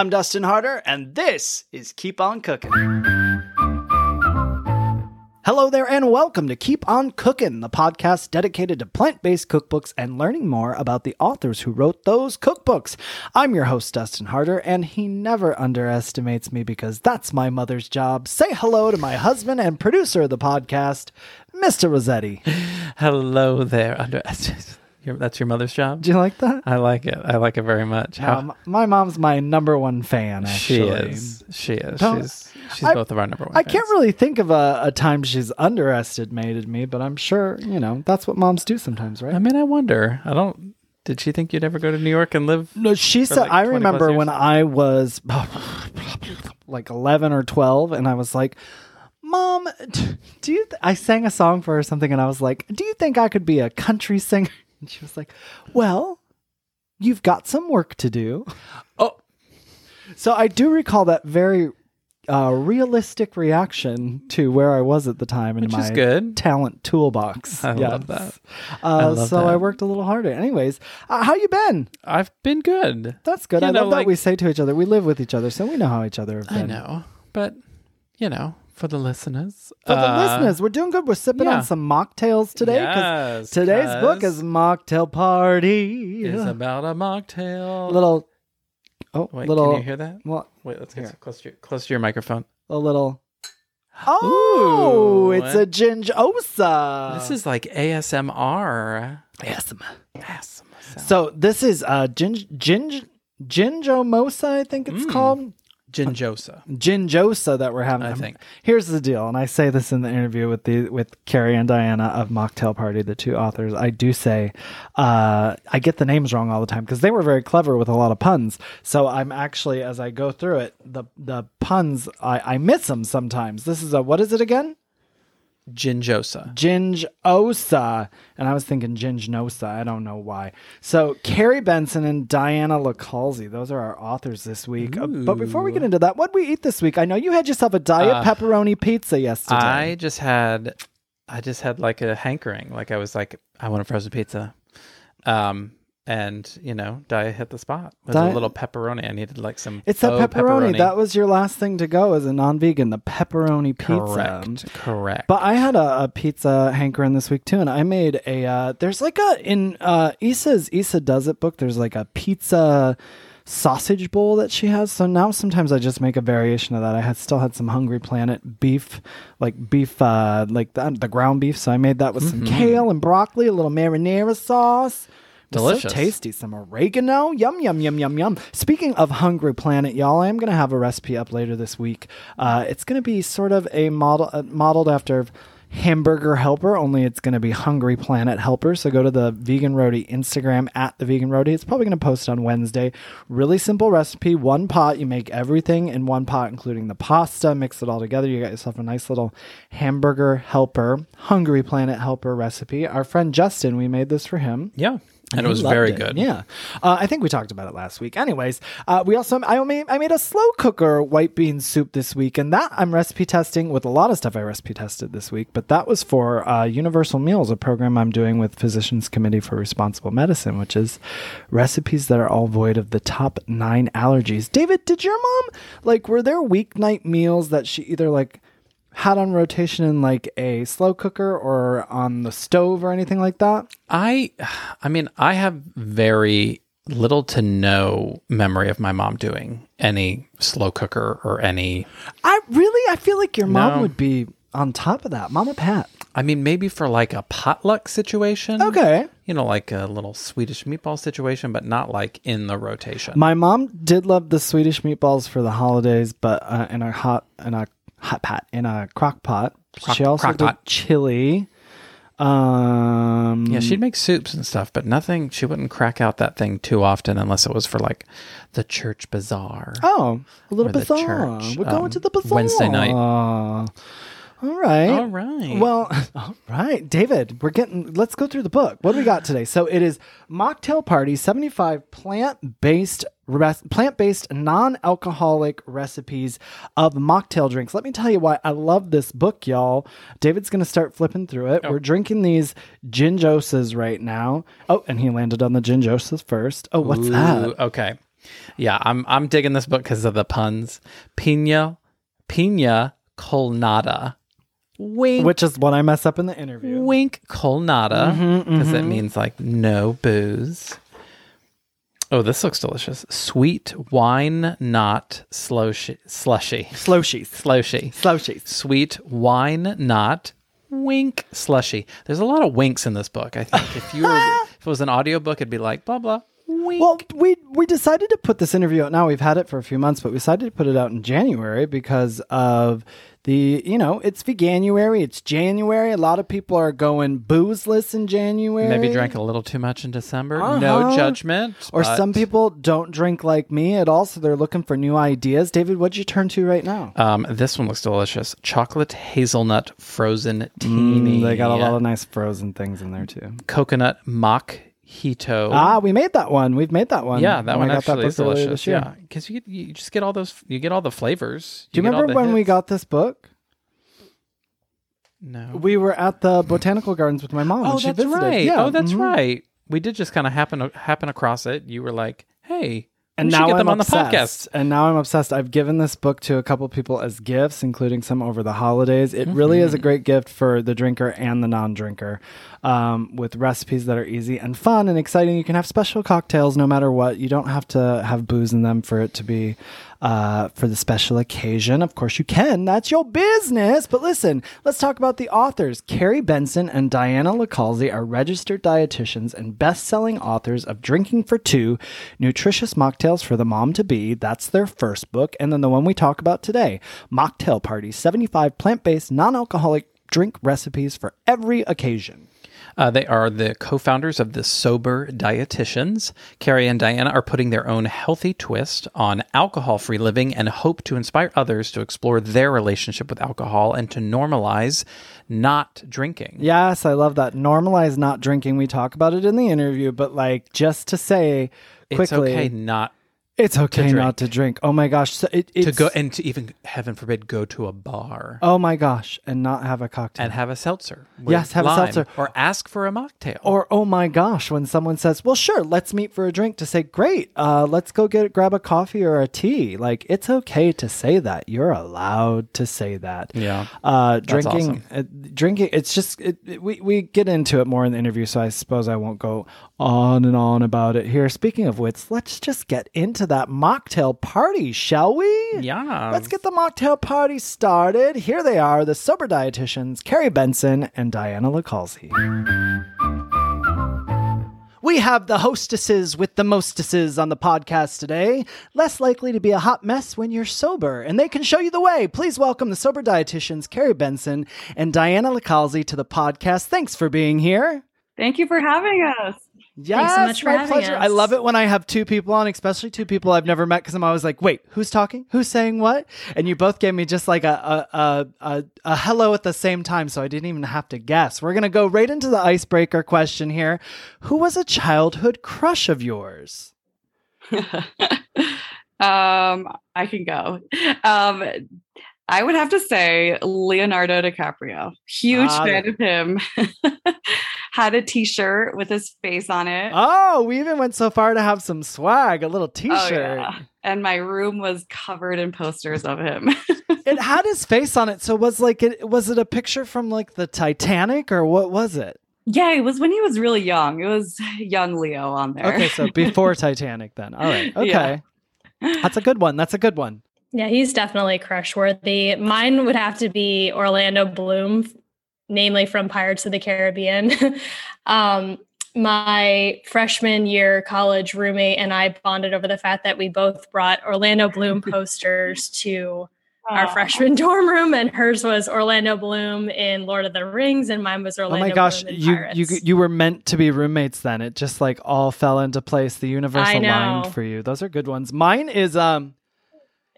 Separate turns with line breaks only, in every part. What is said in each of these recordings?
I'm Dustin Harder, and this is Keep On Cooking. Hello there, and welcome to Keep On Cooking, the podcast dedicated to plant based cookbooks and learning more about the authors who wrote those cookbooks. I'm your host, Dustin Harder, and he never underestimates me because that's my mother's job. Say hello to my husband and producer of the podcast, Mr. Rossetti.
Hello there. Under your, that's your mother's job.
Do you like that?
I like it. I like it very much. How
Um, my mom's my number one fan,
she is. She is.
Don't-
she's she's
I-
both of our number one.
I can't really think of a, a time she's underestimated me, but I'm sure, you know, that's what moms do sometimes, right?
I mean, I wonder. I don't. Did she think you'd ever go to New York and live?
No, she said,
like
I remember when I was like 11 or 12, and I was like, Mom, do you, th-? I sang a song for her or something, and I was like, Do you think I could be a country singer? And she was like, Well, you've got some work to do.
Oh,
So I do recall that very uh, realistic reaction to where I was at the time in
Which
my
good.
talent toolbox.
I love that.
Uh,
love
so I worked a little harder. Anyways, uh, how you been?
I've been good.
That's good.
You
I
know,
love that we say to each other, we live with each other, so we know how each other have been.
I know, but you know, for the listeners,
For the
uh,
listeners, we're doing good. We're sipping
yeah.
on some mocktails today because
yes,
today's book is Mocktail Party.
It's about a mocktail.
little, oh,
Wait,
little,
can you hear that?
well,
Wait, let's get close to your, close to your microphone.
a little. Oh,
Ooh,
it's a gingosa.
This is like ASMR.
yes.
ASMR.
So this is uh gin gin ginjomosa, I think it's
Mm.
called.
Ginjosa.
Ginjosa that we're having.
I think.
Here's the deal, and I say this in the interview with the with Kerry and Diana of Mocktail Party, the two authors. I do say uh, I get the names wrong all the time because they were very clever with a lot of puns. So I'm actually, as I go through it, the the puns I, I miss them sometimes. This is a what is it again?
Ginjosa.
Gingosa. And I was thinking Gingnosa. I don't know why. So Kerry Benson and Diana Licalzi, those are our authors this week. Uh, but before we get into that, what did we eat this week? I know you had yourself a diet
Uh,
pepperoni pizza yesterday.
I just had I just had like a hankering. Like I was like, I want a frozen pizza. Um and you know, Dia hit the spot with a little pepperoni. I needed like some
it's that
faux
pepperoni. That was your last thing to go as a non-vegan, the pepperoni pizza.
correct. Correct.
But I had a, a pizza hankering this week too, and I made a. Uh, there's like a in uh, Isa's Issa Does It book. There's like a pizza sausage bowl that she has. So now sometimes I just make a variation of that. I had still had some Hungry Planet beef, like beef, uh, like the, the ground beef. So I made that with some kale and broccoli, a little marinara sauce.
Delicious.
So tasty. Some oregano. Yum, yum, yum, yum, yum. Speaking of Hungry Planet, y'all, I am going to have a recipe up later this week. Uh, it's going to be sort of a model uh, modeled after Hamburger Helper, only it's going to be Hungry Planet Helper. So go to the Vegan Roadie Instagram at the Vegan Roadie. It's probably going to post on Wednesday. Really simple recipe. One pot. You make everything in one pot, including the pasta. Mix it all together. You got yourself a nice little Hamburger Helper, Hungry Planet Helper recipe. Our friend Justin, we made this for him.
yeah. And it was very
it.
good.
Yeah, uh, I think we talked about it last week. Anyways, uh, we also I made I made a slow cooker white bean soup this week, and that I'm recipe testing with a lot of stuff I recipe tested this week. But that was for uh, Universal Meals, a program I'm doing with Physicians Committee for Responsible Medicine, which is recipes that are all void of the top nine allergies. David, did your mom like were there weeknight meals that she either like had on rotation in like a slow cooker or on the stove or anything like that?
I I mean, I have very little to no memory of my mom doing any slow cooker or any
I really, I feel like your mom
No.
would be on top of that. Mama Pat.
I mean, maybe for like a potluck situation.
Okay.
You know, like a little Swedish meatball situation, but not like in the rotation.
My mom did love the Swedish meatballs for the holidays, but uh, in a hot, in a hot pot, in a crock pot.
Crock-
she also did
pot.
chili. Um,
yeah, she'd make soups and stuff, but nothing. She wouldn't crack out that thing too often unless it was for like the church bazaar.
Oh, a little bazaar. We're going
um,
to the bazaar
Wednesday night.
All right.
All right.
Well, all right, David, we're getting, let's go through the book. What do we got today? So it is Mocktail Party 75 plant based. Plant-based non-alcoholic recipes of mocktail drinks let me tell you why i love this book y'all david's gonna start flipping through it oh. we're drinking these ginjosas right now oh and he landed on the ginjosas first oh what's
Ooh,
that
Okay. Yeah, I'm I'm digging this book because of the puns. Pina, pina colnada, wink,
Which is what I mess up in the interview.
wink colnada, because it
mhm.
means like no booze. Oh, this looks delicious. Sweet wine, not slushy, slushy,
Sloshies.
slushy.
Sloshies.
Sweet wine, not wink slushy. There's a lot of winks in this book. I think if you were, if it was an audiobook, it'd be like blah blah wink.
Well, we we decided to put this interview out now. We've had it for a few months, but we decided to put it out in January because of the you know it's Veganuary, it's January. A lot of people are going boozeless in January.
Maybe drank a little too much in December.
Uh-huh.
No judgment.
Or
but,
some people don't drink like me at all, so they're looking for new ideas. David, what'd you turn to right now?
Um, this one looks delicious. Chocolate hazelnut frozen teeny.
Mm, they got a lot of nice frozen things in there too.
coconut mojito.
Ah, we made that one. We've made that one.
yeah, that
when
one actually
that
is delicious. Yeah, because you get, you just get all those. You get all the flavors.
Do you remember when we got this book?
No.
We were at the botanical gardens with my mom.
oh, that's right.
Yeah,
oh, that's
mhm.
right. We did just kind of happen happen across it. You were like, "Hey,
And
we
now
get
I'm
them on
obsessed.
the podcast."
And now I'm obsessed. I've given this book to a couple people as gifts, including some over the holidays. It really is a
Mm-hmm.
great gift for the drinker and the non-drinker, um, with recipes that are easy and fun and exciting. You can have special cocktails no matter what. You don't have to have booze in them for it to be uh, for the special occasion. Of course, you can. That's your business. But listen, let's talk about the authors. Kerry Benson and Diana Licalzi are registered dietitians and best-selling authors of Drinking for Two, Nutritious Mocktails for the Mom to Be. That's their first book, and then the one we talk about today, Mocktail Party: 75 plant-based non-alcoholic drink recipes for every occasion.
Uh, they are the co-founders of the Sober Dietitians. Kerry and Diana are putting their own healthy twist on alcohol-free living and hope to inspire others to explore their relationship with alcohol and to normalize not drinking.
Yes, I love that. Normalize not drinking. We talk about it in the interview, but like just to say quickly,
It's okay not
it's okay
drink.
not to drink. Oh my gosh, so it, it's,
to go and to even heaven forbid go to a bar
Oh my gosh, and not have a cocktail.
and have a seltzer.
Yes, have a seltzer.
or ask for a mocktail.
or oh my gosh, when someone says, "Well, sure, let's meet for a drink," to say, "Great, uh, let's go get grab a coffee or a tea." Like it's okay to say that. You're allowed to say that.
Yeah.
Uh, drinking, uh, drinking. It's just it, it- we we get into it more in the interview, so I suppose I won't go on and on about it here. Speaking of which, let's just get into that mocktail party, shall we?
yeah.
Let's get the mocktail party started. Here they are, the sober dietitians, Kerry Benson and Diana Licalzi. We have the hostesses with the mostesses on the podcast today. Less likely to be a hot mess when you're sober, and they can show you the way. Please welcome the sober dietitians, Kerry Benson and Diana Licalzi, to the podcast. Thanks for being here.
Thank you for having us.
Yes,
so much
my
having
pleasure.
us.
I love it when I have two people on, especially two people I've never met, because I'm always like, "Wait, who's talking? Who's saying what?" And you both gave me just like a a, a a a hello at the same time, so I didn't even have to guess. We're gonna go right into the icebreaker question here. Who was a childhood crush of yours?
um, I can go. Um, I would have to say Leonardo DiCaprio. Huge
Ah,
fan of him. Had a T-shirt with his face on it.
Oh, we even went so far to have some swag, a little
Oh,
T-shirt.
yeah. And my room was covered in posters of him.
It had his face on it, so was like it was it a picture from like the Titanic or what was it?
yeah, it was when he was really young. It was young Leo on there.
Okay, so before Titanic then. All right. Okay.
Yeah.
That's a good one. That's a good one.
Yeah, he's definitely crush worthy. Mine would have to be Orlando Bloom, namely from Pirates of the Caribbean. um, my freshman year college roommate and I bonded over the fact that we both brought Orlando Bloom posters to our freshman dorm room, and hers was Orlando Bloom in Lord of the Rings, and mine was Orlando
oh my gosh,
Bloom in
you
Pirates.
you you were meant to be roommates then. It just like all fell into place. The universe aligned for you. Those are good ones. Mine is um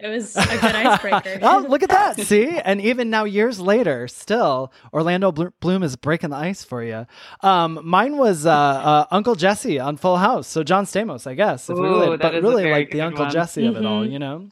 it was a good icebreaker.
oh, look at that. See? And even now, years later, still, Orlando Bloom is breaking the ice for you. Um, mine was uh, uh, Uncle Jesse on Full House. So John Stamos, I guess. If we
Ooh,
really,
that
but
is a
really
very
like the Uncle
one.
Jesse of it all,
Mhm.
you know?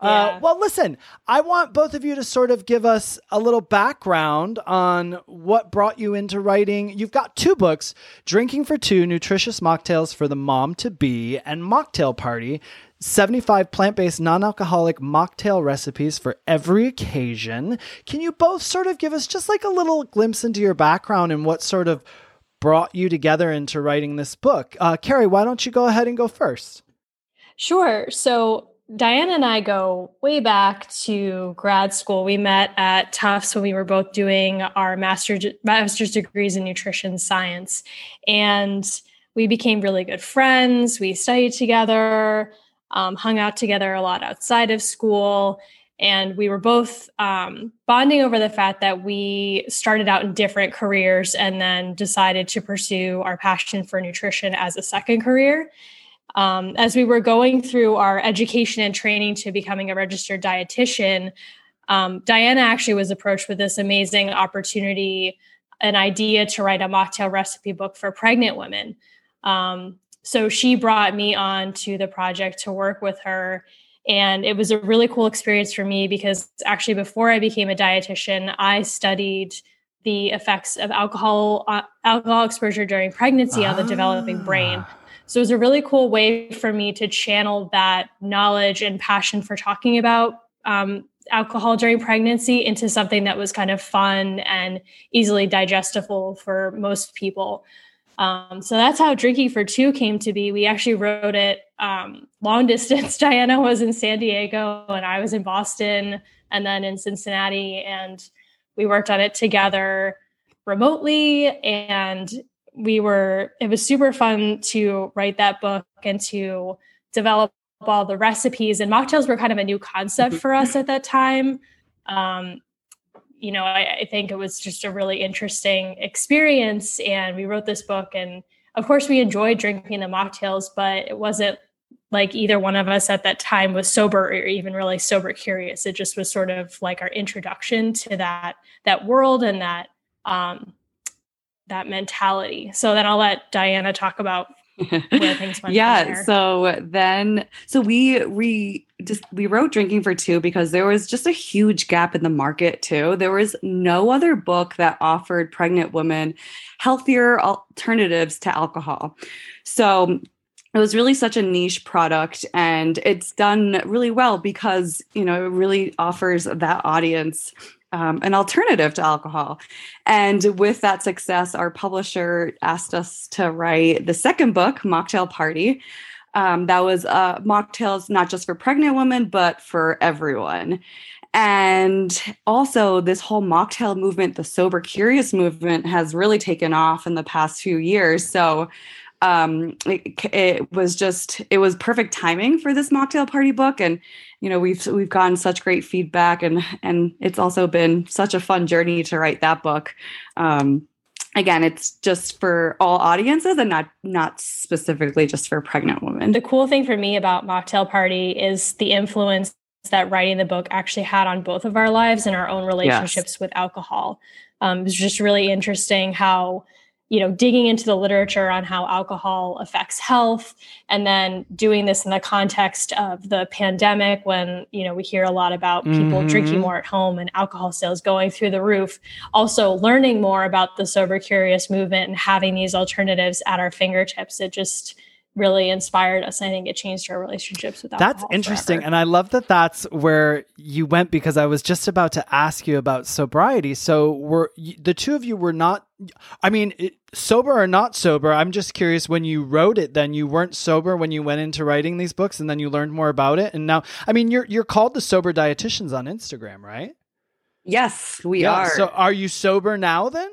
Uh, well, listen, I want both of you to sort of give us a little background on what brought you into writing. You've got two books Drinking for Two, Nutritious Mocktails for the Mom to Be, and Mocktail Party. 75 plant based non alcoholic mocktail recipes for every occasion. Can you both sort of give us just like a little glimpse into your background and what sort of brought you together into writing this book? Uh, Kerry, why don't you go ahead and go first?
Sure. So Diana and I go way back to grad school. We met at Tufts when we were both doing our master, master's degrees in nutrition science. And we became really good friends. We studied together, um, hung out together a lot outside of school. And we were both um, bonding over the fact that we started out in different careers and then decided to pursue our passion for nutrition as a second career um, as we were going through our education and training to becoming a registered dietitian, um, Diana actually was approached with this amazing opportunity, an idea to write a mocktail recipe book for pregnant women. Um, so she brought me on to the project to work with her. And it was a really cool experience for me because actually, before I became a dietitian, I studied the effects of alcohol uh, alcohol exposure during pregnancy on the developing brain. So it was a really cool way for me to channel that knowledge and passion for talking about um, alcohol during pregnancy into something that was kind of fun and easily digestible for most people. Um, so that's how Drinking for Two came to be. We actually wrote it um, long distance. Diana was in San Diego and I was in Boston and then in Cincinnati. And we worked on it together remotely. And we were it was super fun to write that book and to develop all the recipes. And mocktails were kind of a new concept for us at that time. Um, you know I, I think it was just a really interesting experience. And we wrote this book and of course we enjoyed drinking the mocktails but it wasn't like either one of us at that time was sober or even really sober curious. It just was sort of like our introduction to that that world and that um, that mentality. So then I'll let Diana talk about where things went. from
yeah. So then, so we we just we wrote drinking for two because there was just a huge gap in the market too. There was no other book that offered pregnant women healthier alternatives to alcohol. So it was really such a niche product and it's done really well because you know it really offers that audience um, an alternative to alcohol. And with that success, our publisher asked us to write the second book, Mocktail Party. Um, that was uh, mocktails not just for pregnant women, but for everyone. And also, this whole mocktail movement, the sober curious movement, has really taken off in the past few years. So, um, it, it was just it was perfect timing for this mocktail party book, and you know we've we've gotten such great feedback, and and it's also been such a fun journey to write that book. Um, again, it's just for all audiences and not not specifically just for pregnant women.
the cool thing for me about Mocktail Party is the influence that writing the book actually had on both of our lives and our own relationships with alcohol. Um, it was just really interesting how you know digging into the literature on how alcohol affects health and then doing this in the context of the pandemic when you know we hear a lot about people
Mhm.
drinking more at home and alcohol sales going through the roof also learning more about the sober curious movement and having these alternatives at our fingertips it just really inspired us i think it changed our relationships with alcohol
That's interesting.
forever.
And I love that that's where you went because I was just about to ask you about sobriety. So, were y- the two of you were not, I mean, sober or not sober? I'm just curious when you wrote it, then you weren't sober when you went into writing these books and then you learned more about it. And now, I mean, you're, you're called the sober dietitians on Instagram, right?
yes, we
Yeah,
are.
So, are you sober now then?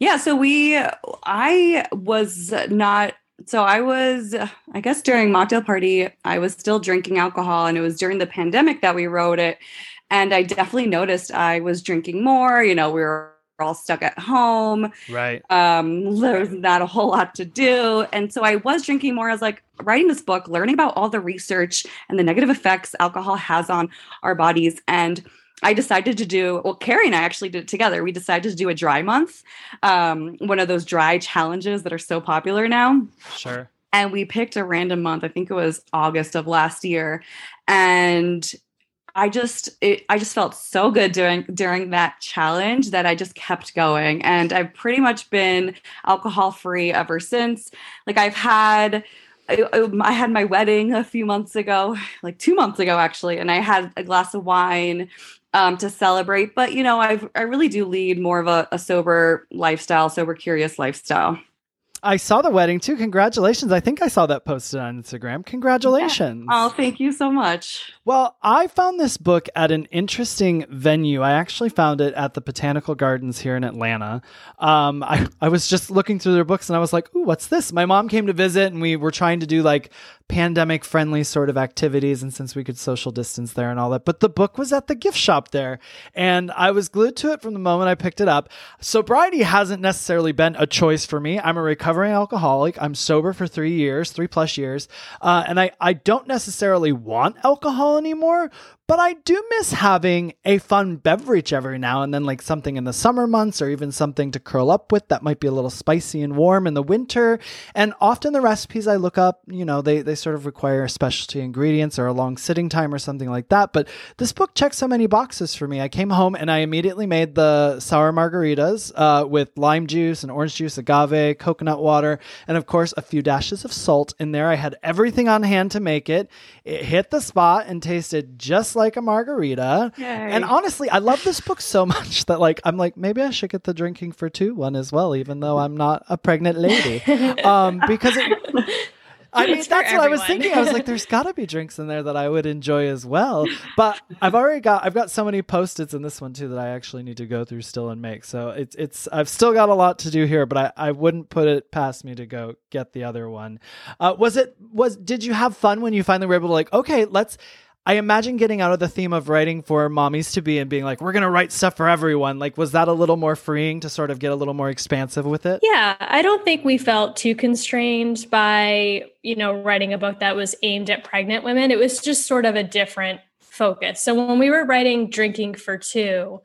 Yeah, so we I was not so I was I guess during mocktail party I was still drinking alcohol and it was during the pandemic that we wrote it and I definitely noticed I was drinking more, you know, we were all stuck at home.
Right.
Um there was not a whole lot to do and so I was drinking more I was like writing this book, learning about all the research and the negative effects alcohol has on our bodies and I decided to do well. Kerry and I actually did it together. We decided to do a dry month, um, one of those dry challenges that are so popular now.
Sure.
And we picked a random month. I think it was August of last year, and I just it, I just felt so good doing during that challenge that I just kept going and I've pretty much been alcohol free ever since. Like I've had I, I, had my wedding a few months ago, like 2 months ago actually, and I had a glass of wine um, to celebrate, but you know, I I really do lead more of a, a sober lifestyle, sober curious lifestyle.
I saw the wedding too. Congratulations. I think I saw that posted on Instagram. Congratulations.
Yeah. Oh, thank you so much.
Well, I found this book at an interesting venue. I actually found it at the Botanical Gardens here in Atlanta. Um, I, I was just looking through their books and I was like, ooh, what's this? My mom came to visit and we were trying to do like pandemic friendly sort of activities. And since we could social distance there and all that, but the book was at the gift shop there and I was glued to it from the moment I picked it up. Sobriety hasn't necessarily been a choice for me. I'm a recovering alcoholic. I'm sober for three years, three plus years. Uh, and I, I don't necessarily want alcohol anymore, but I do miss having a fun beverage every now and then, like something in the summer months or even something to curl up with that might be a little spicy and warm in the winter. And often the recipes I look up, you know, they, they sort of require specialty ingredients or a long sitting time or something like that. But this book checks so many boxes for me. I came home and I immediately made the sour margaritas uh, with lime juice and orange juice, agave, coconut water, and of course, a few dashes of salt in there. I had everything on hand to make it. It hit the spot and tasted just like a margarita. Yay. And honestly, I love this book so much that like I'm like maybe I should get the drinking for two one as well, even though I'm not a pregnant lady, um, because. It, I mean, that's what everyone. I was thinking. I was like, there's got to be drinks in there that I would enjoy as well. But I've already got, I've got so many post-its in this one too that I actually need to go through still and make. So it's, it's, I've still got a lot to do here, but I, I wouldn't put it past me to go get the other one. Uh, was it, was, did you have fun when you finally were able to like, okay, let's, I imagine getting out of the theme of writing for mommies to be and being like, we're going to write stuff for everyone. Like, was that a little more freeing to sort of get a little more expansive with it?
Yeah, I don't think we felt too constrained by, you know, writing a book that was aimed at pregnant women. It was just sort of a different focus. So when we were writing Drinking for Two,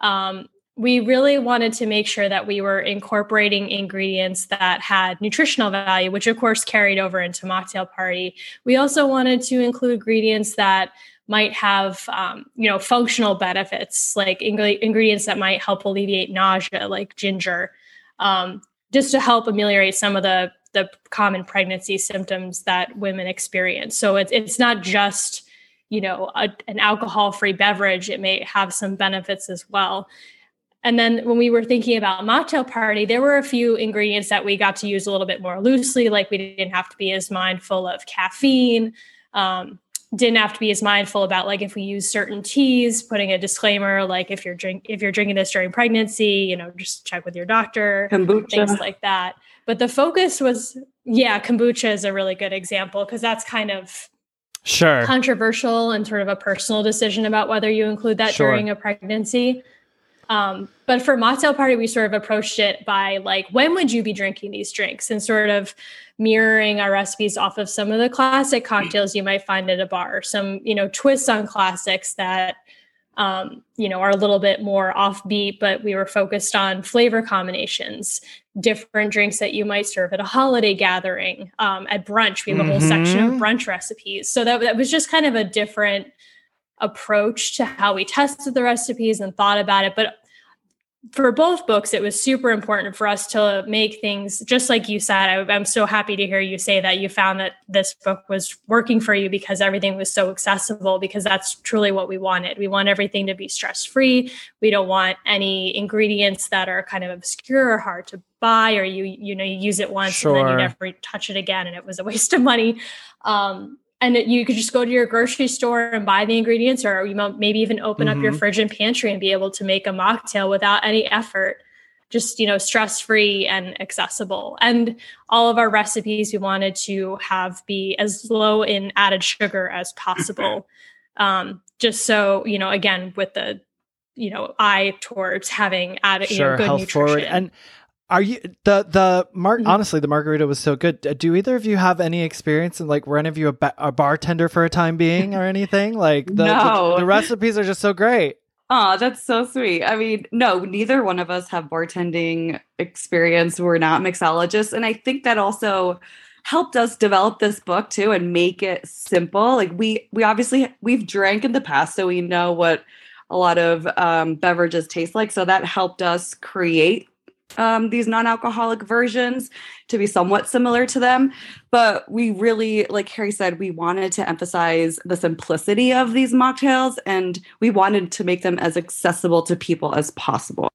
um, we really wanted to make sure that we were incorporating ingredients that had nutritional value, which of course carried over into Mocktail Party. We also wanted to include ingredients that might have, um, you know, functional benefits, like ing- ingredients that might help alleviate nausea, like ginger, um, just to help ameliorate some of the the common pregnancy symptoms that women experience. So it's it's not just you know a, an alcohol free beverage; it may have some benefits as well. And then when we were thinking about mocktail party, there were a few ingredients that we got to use a little bit more loosely, like we didn't have to be as mindful of caffeine. Um, didn't have to be as mindful about like if we use certain teas, putting a disclaimer like if you're drink if you're drinking this during pregnancy, you know, just check with your doctor,
kombucha.
things like that. But the focus was, yeah, kombucha is a really good example because that's kind of
sure
controversial and sort of a personal decision about whether you include that sure. during a pregnancy. Um, but for mocktail party, we sort of approached it by like, when would you be drinking these drinks, and sort of mirroring our recipes off of some of the classic cocktails you might find at a bar, some you know twists on classics that um, you know are a little bit more offbeat, but we were focused on flavor combinations, different drinks that you might serve at a holiday gathering, um, at brunch. We have a whole mm-hmm. section of mm-hmm. brunch recipes, so that that was just kind of a different approach to how we tested the recipes and thought about it. But for both books, it was super important for us to make things just like you said. I, am so happy to hear you say that you found that this book was working for you because everything was so accessible, because that's truly what we wanted. We want everything to be stress free. We don't want any ingredients that are kind of obscure or hard to buy, or you, you know, you use it once sure. and then you never touch it again and it was a waste of money. Um, and you could just go to your grocery store and buy the ingredients or you might maybe even open mm-hmm. up your mm-hmm. fridge and pantry and be able to make a mocktail without any effort just you know stress free and accessible and all of our recipes we wanted to have be as low in added sugar as possible um, just so you know again with the you know eye towards having added sure, you know, good health nutrition forward.
and are you the the mar- mm-hmm. honestly the margarita was so good. Do either of you have any experience in like were any of you a, ba- a bartender for a time being or anything? Like the, no. the, the recipes are just so great.
Oh, that's so sweet. I mean, no, neither one of us have bartending experience. We're not mixologists, and I think that also helped us develop this book too and make it simple. Like we we obviously we've drank in the past, so we know what a lot of um, beverages taste like. So that helped us create um, these non-alcoholic versions to be somewhat similar to them. But we really, like Kerry said, we wanted to emphasize the simplicity of these mocktails, and we wanted to make them as accessible to people as possible.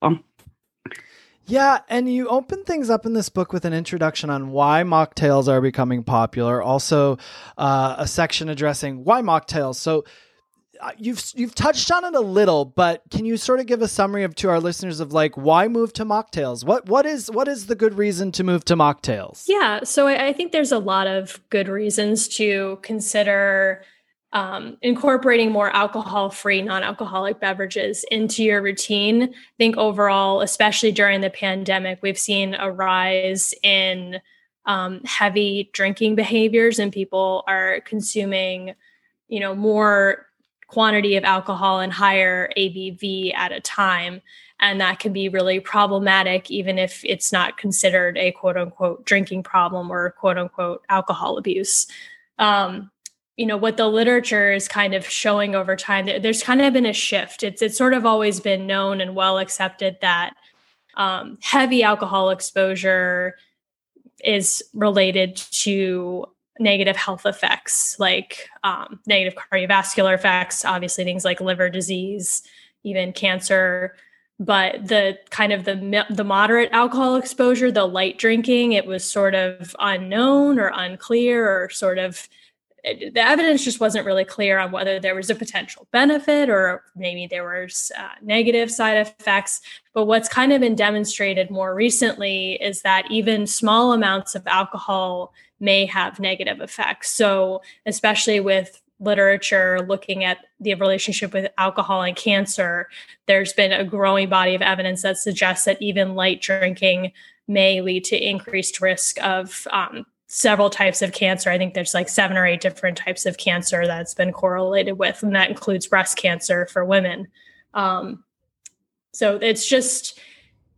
Yeah, and you open things up in this book with an introduction on why mocktails are becoming popular. Also, uh, a section addressing why mocktails. So, you've you've touched on it a little, but can you sort of give a summary of to our listeners of like why move to mocktails? What what is what is the good reason to move to mocktails?
Yeah, so I, I think there's a lot of good reasons to consider um, incorporating more alcohol-free, non-alcoholic beverages into your routine. I think overall, especially during the pandemic, we've seen a rise in um, heavy drinking behaviors, and people are consuming, you know, more quantity of alcohol and higher ABV at a time. And that can be really problematic, even if it's not considered a quote unquote drinking problem or quote unquote alcohol abuse. Um, you know what the literature is kind of showing over time there's kind of been a shift it's it's sort of always been known and well accepted that um, heavy alcohol exposure is related to negative health effects like um, negative cardiovascular effects obviously things like liver disease even cancer. But the kind of the the moderate alcohol exposure the light drinking it was sort of unknown or unclear or sort of the evidence just wasn't really clear on whether there was a potential benefit or maybe there was uh, negative side effects but what's kind of been demonstrated more recently is that even small amounts of alcohol may have negative effects. So, especially with literature looking at the relationship with alcohol and cancer, there's been a growing body of evidence that suggests that even light drinking may lead to increased risk of um, several types of cancer. I think there's like seven or eight different types of cancer that's been correlated with, and that includes breast cancer for women. Um, so it's just,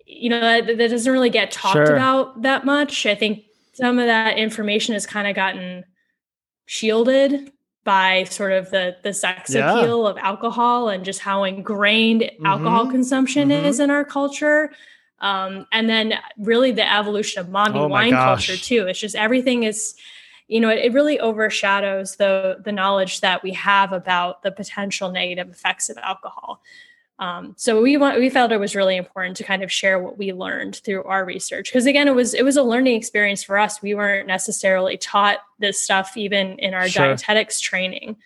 you know, that, that doesn't really get talked sure. about that much. I think some of that information has kind of gotten shielded by sort of the the sex yeah. appeal of alcohol and just how ingrained mm-hmm. alcohol consumption mm-hmm. is in our culture. Um, and then really the evolution of mommy oh wine gosh. culture too. It's just everything is, you know, it, it really overshadows the the knowledge that we have about the potential negative effects of alcohol. Um, so we want we felt it was really important to kind of share what we learned through our research because again it was it was a learning experience for us. We weren't necessarily taught this stuff even in our sure. dietetics training.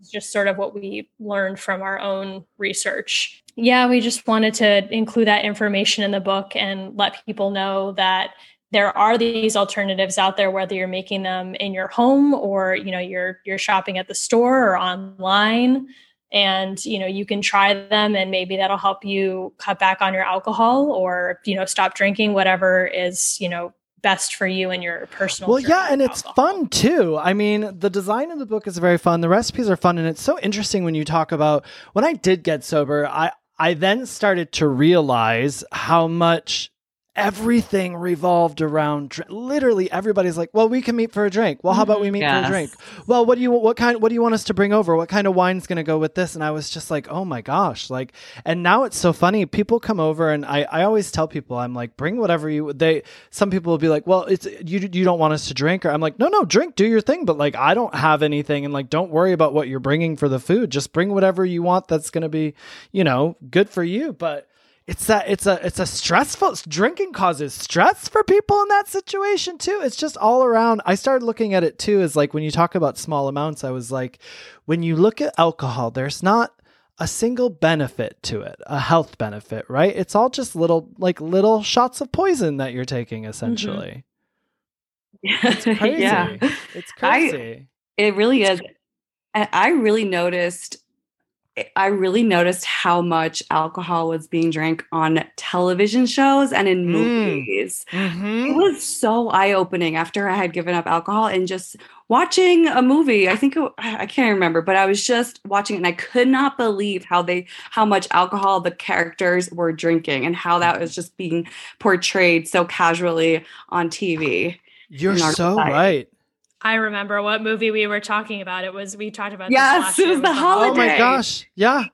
It's just sort of what we learned from our own research. Yeah, we just wanted to include that information in the book and let people know that there are these alternatives out there whether you're making them in your home or you know you're you're shopping at the store or online. And you know you can try them and maybe that'll help you cut back on your alcohol or you know stop drinking whatever is you know best for you and your personal
well yeah and it's alcohol. fun too. I mean the design of the book is very fun. The recipes are fun and it's so interesting when you talk about when i did get sober i i then started to realize how much everything revolved around dr- literally everybody's like well we can meet for a drink. Well how about we mm-hmm. meet yes. for a drink? Well what do you what kind what do you want us to bring over? What kind of wine's going to go with this? And i was just like oh my gosh. Like and now it's so funny. People come over and i i always tell people i'm like bring whatever you they some people will be like well it's you you don't want us to drink or i'm like no no drink do your thing but like i don't have anything and like don't worry about what you're bringing for the food. Just bring whatever you want that's going to be you know good for you. But it's that it's a it's a stressful drinking causes stress for people in that situation too. It's just all around. I started looking at it too as like when you talk about small amounts i was like when you look at alcohol there's not a single benefit to it a health benefit right? It's all just little like little shots of poison that you're taking essentially.
Mm-hmm. it's crazy. Yeah.
it's crazy.
I, it really is. i really noticed I really noticed how much alcohol was being drank on television shows and in mm. movies. Mm-hmm. It was so eye opening after I had given up alcohol and just watching a movie. I think it, I can't remember, but I was just watching it and I could not believe how they how much alcohol the characters were drinking and how that was just being portrayed so casually on TV.
You're so
society.
right.
I remember what movie we were talking about. It was we talked about
Yes,
this last
it was the holiday.
Oh my gosh. Yeah.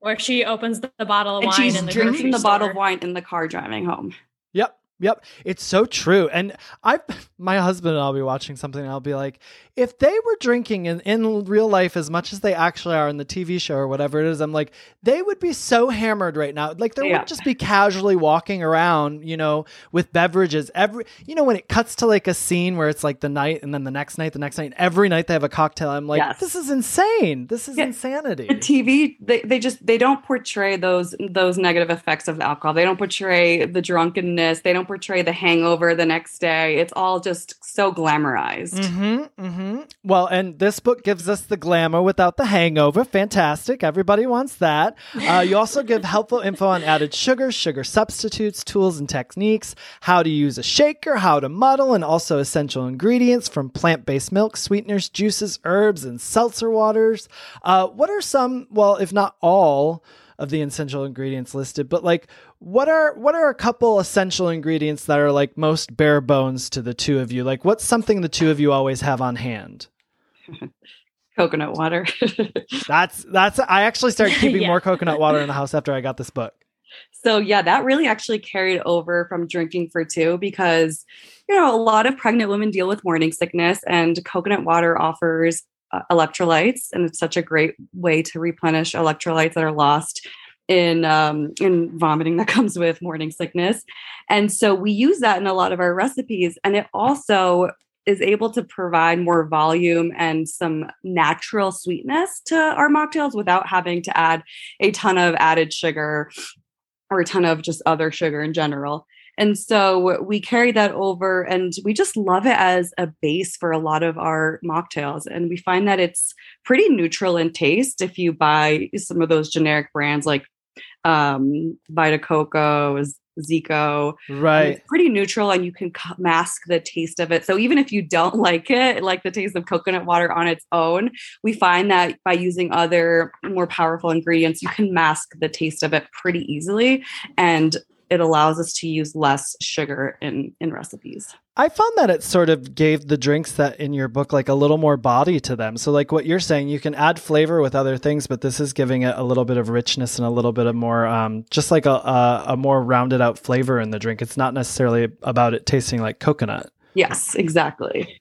where she opens the, the bottle of
and
wine
she's
in the
drinking
grocery
the bottle of wine in the car driving home.
Yep. Yep. It's so true. And I my husband and I'll be watching something and I'll be like, if they were drinking in, in real life as much as they actually are in the TV show or whatever it is, I'm like, they would be so hammered right now. Like they
Yeah.
would just be casually walking around, you know, with beverages. Every you know, when it cuts to like a scene where it's like the night and then the next night, the next night, every night they have a cocktail. I'm like,
Yes.
this is insane. This is
Yeah.
insanity.
The TV, they, they just they don't portray those those negative effects of alcohol. They don't portray the drunkenness. They don't portray the hangover the next day. It's all just so glamorized.
Mm-hmm, mm-hmm. Well, and this book gives us the glamour without the hangover. Fantastic. Everybody wants that. Uh, you also give helpful info on added sugars, sugar substitutes, tools and techniques, how to use a shaker, how to muddle, and also essential ingredients from plant based milk, sweeteners, juices, herbs, and seltzer waters. Uh, what are some, well, if not all, of the essential ingredients listed, but like what are what are a couple essential ingredients that are like most bare bones to the two of you? Like what's something the two of you always have on hand?
Coconut water.
That's that's I actually started keeping
Yeah.
more coconut water in the house after I got this book.
So yeah, that really actually carried over from drinking for two because you know a lot of pregnant women deal with morning sickness, and coconut water offers uh, electrolytes, and it's such a great way to replenish electrolytes that are lost in um, in vomiting that comes with morning sickness. And so we use that in a lot of our recipes, and it also is able to provide more volume and some natural sweetness to our mocktails without having to add a ton of added sugar or a ton of just other sugar in general. And so we carry that over and we just love it as a base for a lot of our mocktails. And we find that it's pretty neutral in taste if you buy some of those generic brands like um, Vita Coco, Zico.
Right.
It's pretty neutral and you can mask the taste of it. So even if you don't like it, like the taste of coconut water on its own, we find that by using other more powerful ingredients, you can mask the taste of it pretty easily. And it allows us to use less sugar in, in recipes.
I found that it sort of gave the drinks that in your book like a little more body to them. So like what you're saying, you can add flavor with other things, but this is giving it a little bit of richness and a little bit of more, um, just like a, a a more rounded out flavor in the drink. It's not necessarily about it tasting like coconut.
Yes, exactly.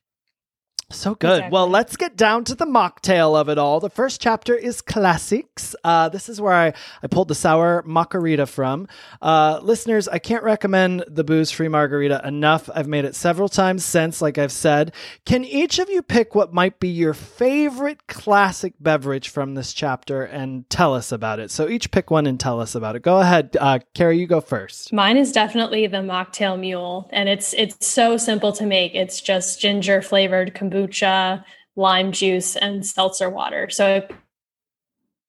So good. Well, let's get down to the mocktail of it all. The first chapter is classics. Uh, this is where I, I pulled the sour margarita from. Uh, listeners, I can't recommend the booze free margarita enough. I've made it several times since, like I've said. Can each of you pick what might be your favorite classic beverage from this chapter and tell us about it? So each pick one and tell us about it. Go ahead. Uh, Kerry, you go first.
Mine is definitely the mocktail mule, and it's it's so simple to make. It's just ginger flavored kombucha, lime juice, and seltzer water. So it,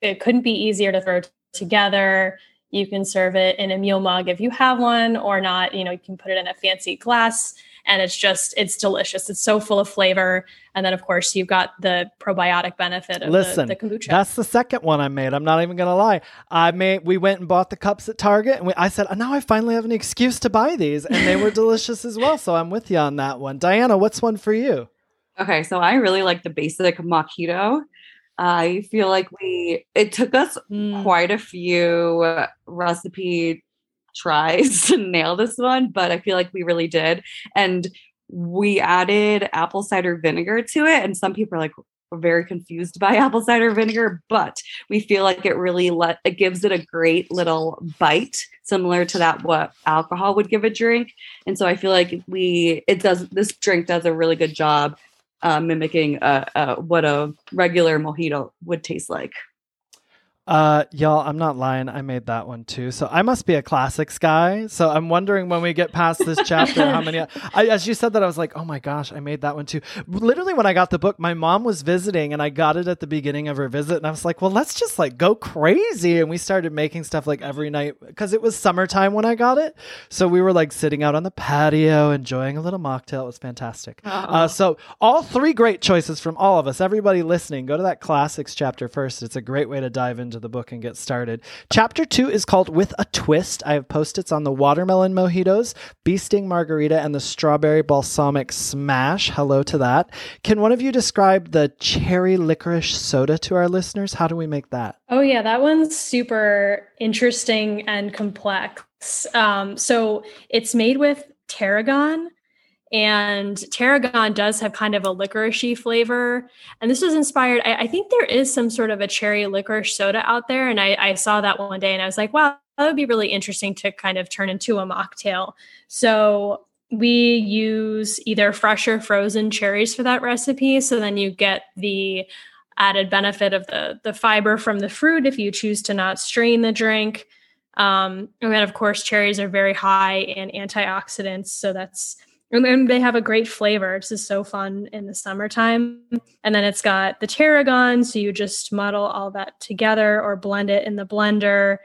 it couldn't be easier to throw together. You can serve it in a mule mug if you have one, or not. You know, you can put it in a fancy glass, and it's just it's delicious. It's so full of flavor, and then of course you've got the probiotic benefit of
Listen,
the, the kombucha.
That's the second one I made. I'm not even gonna lie. I made. We went and bought the cups at Target, and we, I said, oh, "Now I finally have an excuse to buy these," and they were delicious as well. So I'm with you on that one. Diana, what's one for you?
Okay, so I really like the basic mojito. I feel like we it took us
Mm.
quite a few recipe tries to nail this one, but I feel like we really did. And we added apple cider vinegar to it, and some people are like very confused by apple cider vinegar, but we feel like it really let it gives it a great little bite, similar to that what alcohol would give a drink. And so I feel like we it does this drink does a really good job uh, mimicking uh, uh, what a regular mojito would taste like.
Uh, y'all, I'm not lying. I made that one too. So I must be a classics guy. So I'm wondering when we get past this chapter, how many. I, as you said that, I was like, oh my gosh, I made that one too. Literally, when I got the book, my mom was visiting, and I got it at the beginning of her visit, and I was like, well, let's just like go crazy, and we started making stuff like every night because it was summertime when I got it. So we were like sitting out on the patio, enjoying a little mocktail. It was fantastic. Uh, so all three great choices from all of us. Everybody listening, go to that classics chapter first. It's a great way to dive into into the book and get started. Chapter two is called With a Twist. I have post its on the watermelon mojitos, bee sting margarita, and the strawberry balsamic smash. Hello to that. Can one of you describe the cherry licorice soda to our listeners? How do we make that?
Oh, yeah, that one's super interesting and complex. Um, so it's made with tarragon and tarragon does have kind of a licoricey flavor. And this was inspired, I, I, think there is some sort of a cherry licorice soda out there. And I, I, saw that one day and I was like, wow, that would be really interesting to kind of turn into a mocktail. So we use either fresh or frozen cherries for that recipe. So then you get the added benefit of the, the fiber from the fruit if you choose to not strain the drink. Um, and then, of course, cherries are very high in antioxidants. So that's and then they have a great flavor. It's just so fun in the summertime. And then it's got the tarragon. So you just muddle all that together or blend it in the blender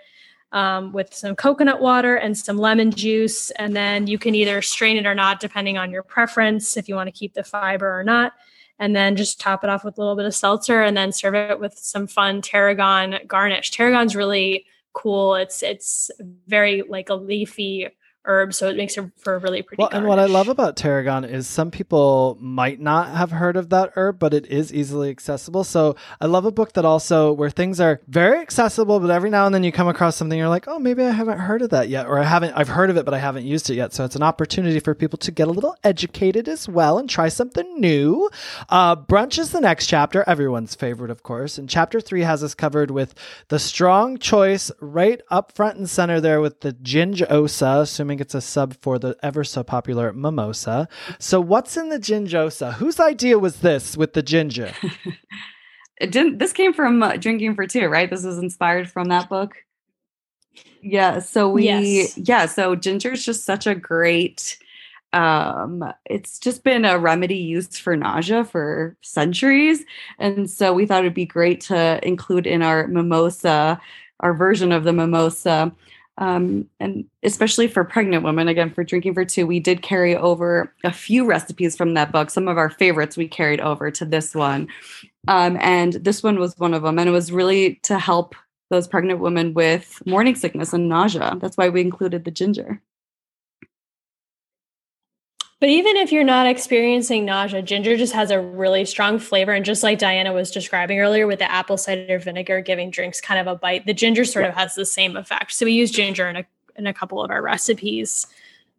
um, with some coconut water and some lemon juice. And then you can either strain it or not, depending on your preference, if you want to keep the fiber or not. And then just top it off with a little bit of seltzer and then serve it with some fun tarragon garnish. Tarragon's really cool. It's it's very like a leafy herb, so it makes it for a really pretty.
Well, garnish. and what I love about tarragon is some people might not have heard of that herb, but it is easily accessible. So I love a book that also where things are very accessible, but every now and then you come across something you're like, oh, maybe I haven't heard of that yet, or I haven't. I've heard of it, but I haven't used it yet. So it's an opportunity for people to get a little educated as well and try something new. Uh, brunch is the next chapter, everyone's favorite, of course, and chapter three has us covered with the strong choice right up front and center there with the ginjosa, assuming think it's a sub for the ever so popular mimosa. So, what's in the ginjosa? Whose idea was this with the ginger?
it didn't. This came from uh, Drinking for Two, right? This was inspired from that book. Yeah. So we. Yes. Yeah. So ginger is just such a great um it's just been a remedy used for nausea for centuries and so we thought it'd be great to include in our mimosa our version of the mimosa um, and especially for pregnant women, again, for Drinking for Two, we did carry over a few recipes from that book. Some of our favorites we carried over to this one. Um, and this one was one of them. And it was really to help those pregnant women with morning sickness and nausea. That's why we included the ginger.
But even if you're not experiencing nausea, ginger just has a really strong flavor. And just like Diana was describing earlier with the apple cider vinegar giving drinks kind of a bite, the ginger sort of has the same effect. So we use ginger in a, in a couple of our recipes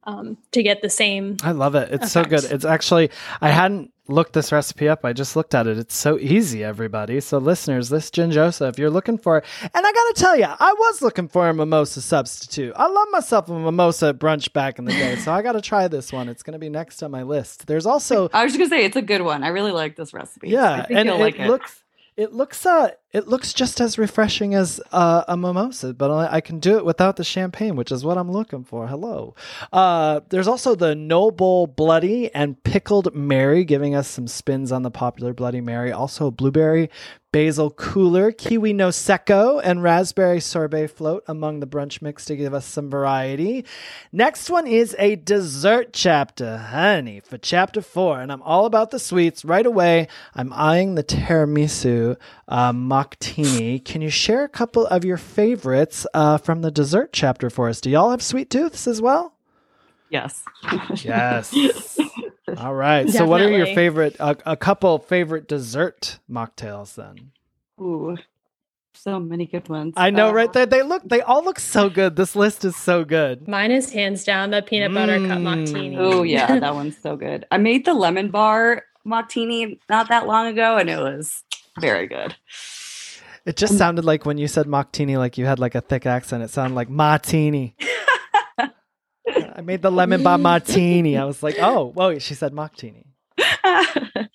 um, to get the same.
I love it. It's effect. so good. It's actually, I hadn't looked this recipe up. I just looked at it. It's so easy, everybody. So, listeners, this ginjosa, if you're looking for it, and I got to tell you, I was looking for a mimosa substitute. I love myself a mimosa brunch back in the day. so, I got to try this one. It's going to be next on my list. There's also.
I was just going to say, it's a good one. I really like this recipe.
Yeah. and it, like it looks it looks uh, it looks just as refreshing as uh, a mimosa, but I, can do it without the champagne, which is what I'm looking for. Hello. Uh, there's also the Noble Bloody and Pickled Mary, giving us some spins on the popular Bloody Mary. Also, blueberry basil cooler, kiwi no secco, and raspberry sorbet float among the brunch mix to give us some variety. Next one is a dessert chapter, honey, for chapter four. And I'm all about the sweets right away. I'm eyeing the tiramisu uh, Mocktini. Can you share a couple of your favorites uh, from the dessert chapter for us? Do y'all have sweet tooths as well?
Yes.
yes. All right. Definitely. So, what are your favorite, uh, a couple favorite dessert mocktails then?
Ooh, so many good ones.
I know, uh, right there. They look, they all look so good. This list is so good.
Mine is hands down the peanut butter mm. cup Mocktini.
Oh, yeah. that one's so good. I made the lemon bar Mocktini not that long ago, and it was very good.
It just um, sounded like when you said Mocktini, like you had like a thick accent. It sounded like Martini. I made the lemon bar martini. I was like, oh, whoa, she said Mocktini.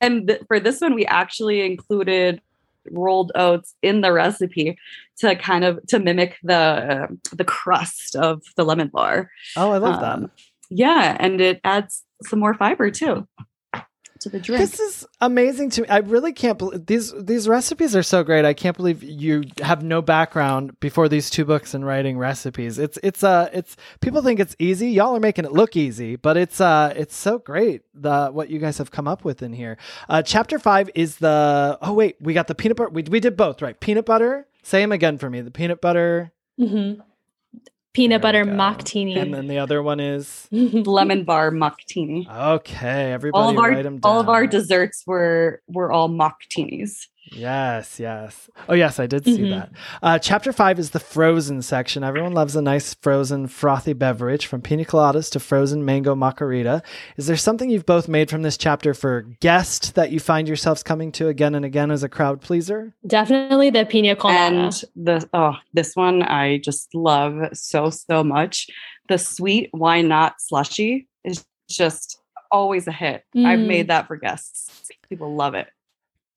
and th- for this one, we actually included rolled oats in the recipe to kind of to mimic the uh, the crust of the lemon bar.
Oh, I love um,
that. Yeah, and it adds some more fiber too to the drink.
This is amazing to me. I really can't believe these these recipes are so great. I can't believe you have no background before these two books in writing recipes. It's it's uh it's people think it's easy. Y'all are making it look easy, but it's uh it's so great the what you guys have come up with in here. Uh chapter 5 is the Oh wait, we got the peanut butter we we did both, right? Peanut butter. Say them again for me. The peanut butter
Mm-hmm. Peanut
There
butter mocktini.
and then the other one is
Lemon bar mocktini.
Okay, everybody
All of
write
our all of our desserts were were all mocktinis.
Yes, yes. Oh, yes, I did see
Mhm.
that. Uh, chapter five is the frozen section. Everyone loves a nice frozen frothy beverage from pina coladas to frozen mango macarita. Is there something you've both made from this chapter for guest that you find yourselves coming to again and again as a crowd pleaser?
Definitely the pina colada.
And the oh, this one I just love so so much. The sweet why not slushy is just always a hit. I've
Mm.
made that for guests. People love it.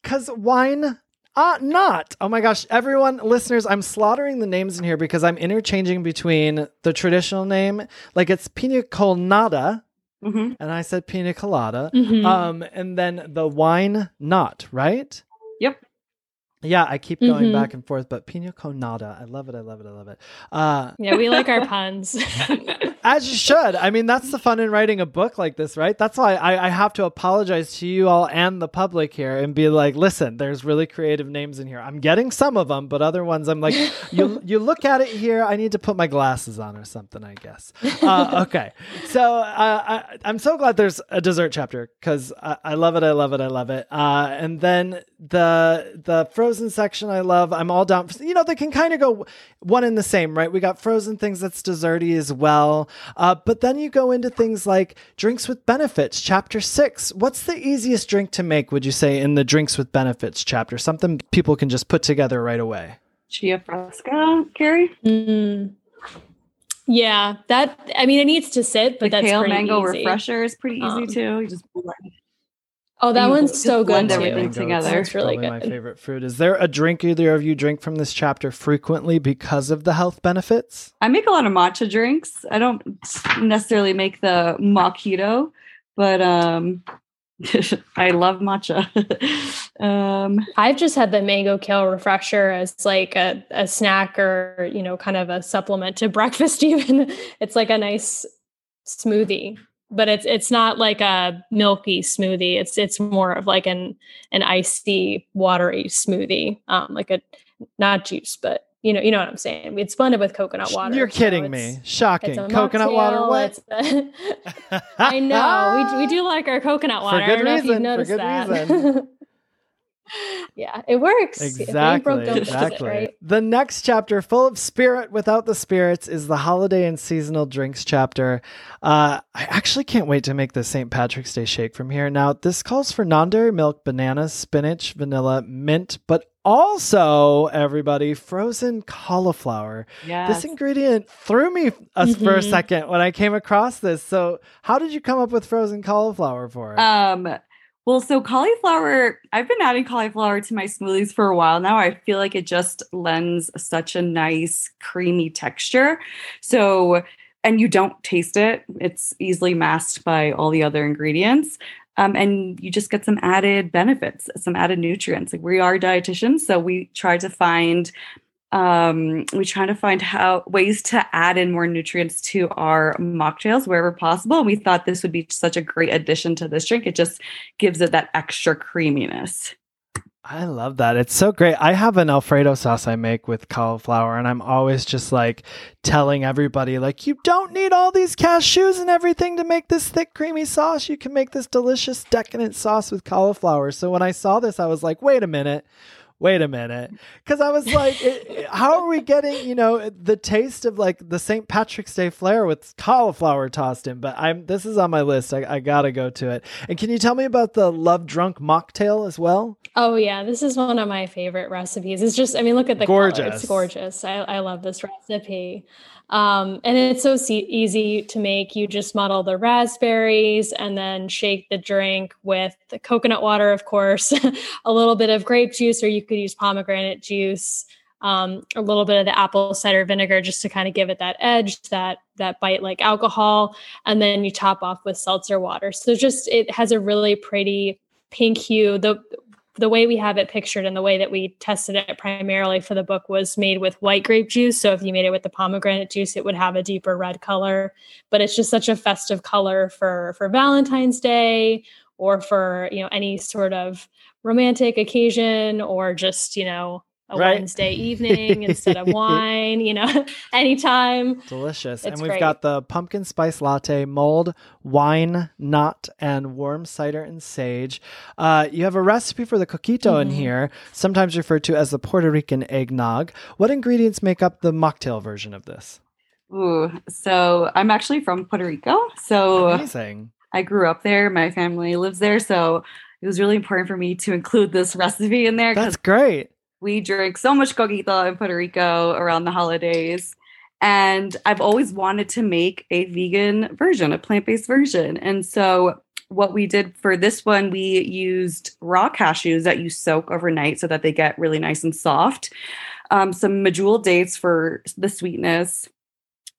Because wine. Uh, not. Oh my gosh, everyone, listeners, I'm slaughtering the names in here because I'm interchanging between the traditional name, like it's pina colada,
hmm
and I said pina colada.
Mhm.
Um, and then the wine not, right?
Yep.
Yeah, I keep going
Mhm.
back and forth, but pina colada, I love it, I love it, I love it. Uh,
yeah, we like our puns.
as you should. I mean, that's the fun in writing a book like this, right? That's why I, I have to apologize to you all and the public here and be like, listen, there's really creative names in here. I'm getting some of them, but other ones I'm like, you you look at it here. I need to put my glasses on or something, I guess. Uh, okay, so uh, I, I'm so glad there's a dessert chapter because I, I love it, I love it, I love it. Uh, and then the the frozen section I love. I'm all down. For, you know, they can kind of go one and the same, right? We got frozen things that's desserty as well. Uh, but then you go into things like drinks with benefits, chapter six. What's the easiest drink to make, would you say, in the drinks with benefits chapter? Something people can just put together right away.
Chia fresca, Kerry.
Mm. Yeah, that I mean it needs to sit, but
the
that's
kale
pretty
mango
easy.
refresher is pretty easy
Um,
too. You just blend.
Oh, that one's
just
so good
blend
too.
everything
Mango,
together.
It's really
probably my favorite fruit. Is there a drink either of you drink from this chapter frequently because of the health benefits?
I make a lot of matcha drinks. I don't necessarily make the mojito, but um, I love matcha. um,
I've just had the mango kale refresher as like a, a snack or, you know, kind of a supplement to breakfast even. It's like a nice smoothie. But it's it's not like a milky smoothie. It's it's more of like an an icy, watery smoothie. Um, like a not juice, but you know, you know what I'm saying. It's blended with coconut water.
You're kidding
it's-
me. Shocking. Coconut water. What?
a- I know. We, we do like our coconut water.
For good
I don't know if
reason,
you've
for
noticed
good
that.
reason.
yeah, it works. If it ain't broke,
Exactly.
it,
Exactly.
right?
The next chapter, full of spirit without the spirits, is the holiday and seasonal drinks chapter. Uh, I actually can't wait to make the St. Patrick's Day shake from here. Now, this calls for non dairy milk, bananas, spinach, vanilla, mint, but also, everybody, frozen cauliflower.
yeah.
This ingredient threw me us for a
Mhm.
second when I came across this. So, how did you come up with frozen cauliflower for it?
Um, well, so cauliflower, I've been adding cauliflower to my smoothies for a while now. I feel like it just lends such a nice creamy texture. So, and you don't taste it, it's easily masked by all the other ingredients. Um, and you just get some added benefits, some added nutrients. Like we are dietitians, so we try to find um we try to find how ways to add in more nutrients to our mocktails wherever possible and we thought this would be such a great addition to this drink it just gives it that extra creaminess
I love that. It's so great. I have an Alfredo sauce I make with cauliflower, and I'm always just like telling everybody, like, you don't need all these cashews and everything to make this thick, creamy sauce. You can make this delicious, decadent sauce with cauliflower. So when I saw this, I was like, wait a minute. Wait a minute. Because I was like, it- how are we getting, you know, the taste of like the St. Patrick's Day flair with cauliflower tossed in? But I'm this is on my list. I, I got to go to it. And can you tell me about the Love Drunk mocktail as well?
Oh yeah, this is one of my favorite recipes. It's just, I mean, look at the color.
Gorgeous.
It's gorgeous. I, I love this recipe. Um, and it's so se- easy to make. You just muddle the raspberries and then shake the drink with the coconut water, of course, a little bit of grape juice, or you could use pomegranate juice, um, a little bit of the apple cider vinegar just to kind of give it that edge, that that bite like alcohol, and then you top off with seltzer water. So just it has a really pretty pink hue. The the way we have it pictured and the way that we tested it primarily for the book was made with white grape juice. So if you made it with the pomegranate juice, it would have a deeper red color. But it's just such a festive color for for Valentine's Day or for you know any sort of romantic occasion or just you know a
Right.
Wednesday evening instead of wine, you know, anytime.
Delicious. and we've
great.
got the pumpkin spice latte, mold, wine, nut, and warm cider and sage. Uh, you have a recipe for the coquito in
Mhm.
here, sometimes referred to as the Puerto Rican eggnog. What ingredients make up the mocktail version of this?
Ooh, so I'm actually from Puerto Rico. So
Amazing.
I grew up there. My family lives there. So it was really important for me to include this recipe in there
That's great.
We drink so much coquito in Puerto Rico around the holidays. And I've always wanted to make a vegan version, a plant based version. And so, what we did for this one, we used raw cashews that you soak overnight so that they get really nice and soft, um, some medjool dates for the sweetness,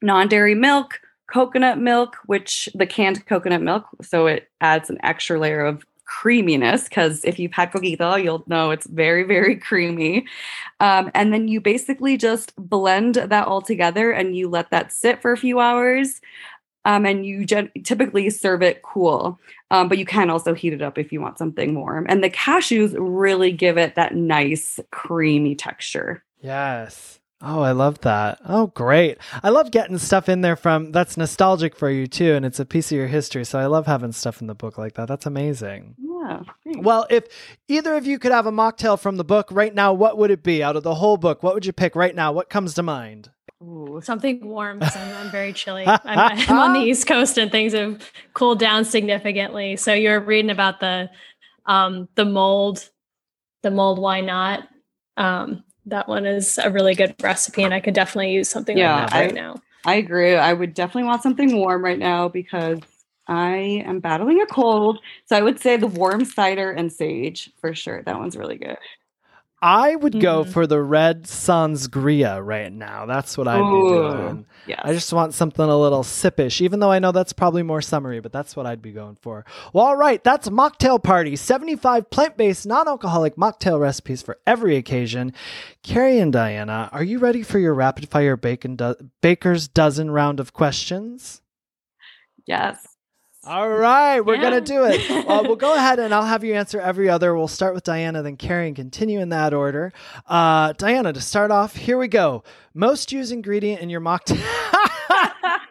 non dairy milk, coconut milk, which the canned coconut milk, so it adds an extra layer of creaminess because if you've had coquito, you'll know it's very, very creamy. Um, and then you basically just blend that all together and you let that sit for a few hours. Um, and you gen- typically serve it cool, um, but you can also heat it up if you want something warm. And the cashews really give it that nice creamy texture.
Yes. Oh, I love that. Oh, great. I love getting stuff in there from that's nostalgic for you too, and it's a piece of your history. So I love having stuff in the book like that. That's amazing.
Yeah. thanks.
Well, if either of you could have a mocktail from the book right now, what would it be out of the whole book? What would you pick right now? What comes to mind?
Ooh.
Something warm I'm, I'm very chilly. I'm, I'm on the East Coast and things have cooled down significantly. So you're reading about the um, the mold, the mold. Why not? Um, that one is a really good recipe, and I could definitely use something
Yeah,
like that
I-
right now.
I agree. I would definitely want something warm right now because I am battling a cold. So I would say the warm cider and sage for sure. That one's really good.
I would go
Mhm.
for the red sangria right now. That's what I'd
Ooh.
be doing.
Yeah.
I just want something a little sippish, even though I know that's probably more summery, but that's what I'd be going for. Well, all right, that's Mocktail Party 75 plant based, non alcoholic mocktail recipes for every occasion. Kerry and Diana, are you ready for your rapid fire bacon do- baker's dozen round of questions?
yes.
All right, we're
Yeah.
going to do it. Uh, we'll go ahead and I'll have you answer every other. We'll start with Diana, then Kerry, and continue in that order. Uh, Diana, to start off, here we go. Most used ingredient in your mocktail.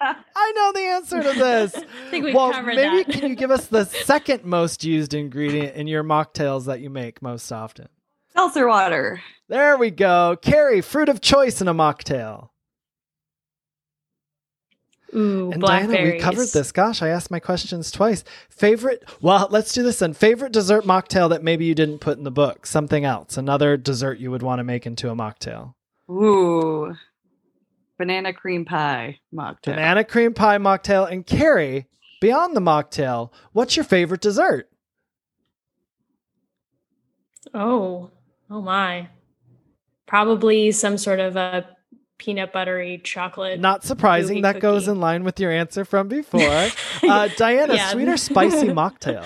I know the answer to this.
I think we
well,
covered
maybe
that.
can you give us the second most used ingredient in your mocktails that you make most often?
Seltzer water.
There we go. Kerry, fruit of choice in a mocktail.
Ooh,
And. Diana, we covered this. Gosh, I asked my questions twice. Favorite? Well, let's do this then. Favorite dessert mocktail that maybe you didn't put in the book? Something else. Another dessert you would want to make into a mocktail.
Ooh. Banana cream pie mocktail.
Banana cream pie mocktail. And Kerry, beyond the mocktail, what's your favorite dessert?
Oh, oh my. Probably some sort of a peanut buttery chocolate.
Not surprising.
Gooey
That goes in line with your answer from before. Uh, Diana,
Yeah.
sweet or spicy mocktail?